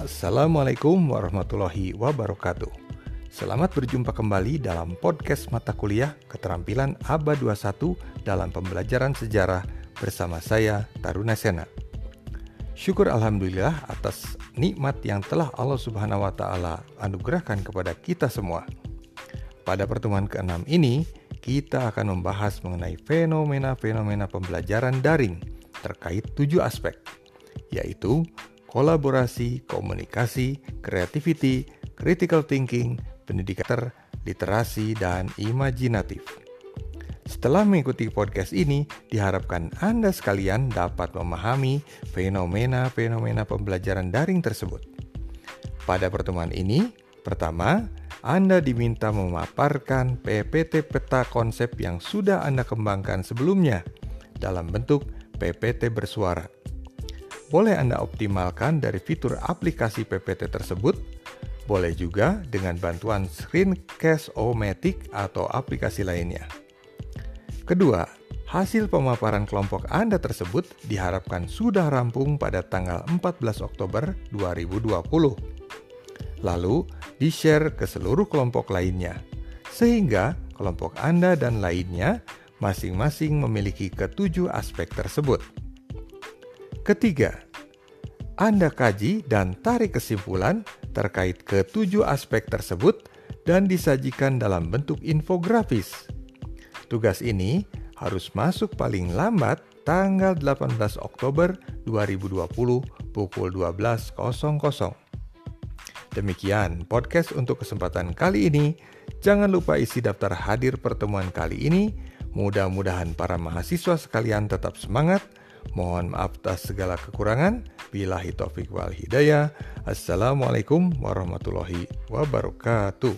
Assalamualaikum warahmatullahi wabarakatuh. Selamat berjumpa kembali dalam podcast mata kuliah Keterampilan ABA 21 dalam pembelajaran sejarah bersama saya Taruna Sena. Syukur alhamdulillah atas nikmat yang telah Allah Subhanahu wa taala anugerahkan kepada kita semua. Pada pertemuan ke-6 ini, kita akan membahas mengenai fenomena-fenomena pembelajaran daring terkait tujuh aspek, yaitu kolaborasi, komunikasi, creativity, critical thinking, pendidikan, literasi, dan imajinatif. Setelah mengikuti podcast ini, diharapkan Anda sekalian dapat memahami fenomena-fenomena pembelajaran daring tersebut. Pada pertemuan ini, pertama, Anda diminta memaparkan PPT peta konsep yang sudah Anda kembangkan sebelumnya dalam bentuk PPT bersuara. Boleh Anda optimalkan dari fitur aplikasi PPT tersebut, boleh juga dengan bantuan Screencast-O-Matic atau aplikasi lainnya. Kedua, hasil pemaparan kelompok Anda tersebut diharapkan sudah rampung pada tanggal 14 Oktober 2020. Lalu, di-share ke seluruh kelompok lainnya, sehingga kelompok Anda dan lainnya masing-masing memiliki ketujuh aspek tersebut. Ketiga, Anda kaji dan tarik kesimpulan terkait ketujuh aspek tersebut dan disajikan dalam bentuk infografis. Tugas ini harus masuk paling lambat tanggal 18 Oktober 2020 pukul 12.00. Demikian podcast untuk kesempatan kali ini. Jangan lupa isi daftar hadir pertemuan kali ini. Mudah-mudahan para mahasiswa sekalian tetap semangat. Mohon maaf atas segala kekurangan. Bilahi taufik wal hidayah. Assalamualaikum warahmatullahi wabarakatuh.